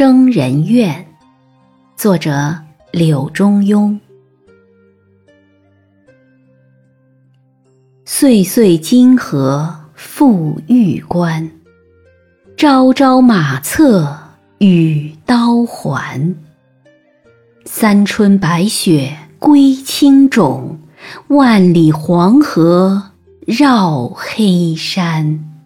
征人怨，作者柳中庸。岁岁金河复玉关，朝朝马策与刀环。三春白雪归青冢，万里黄河绕黑山。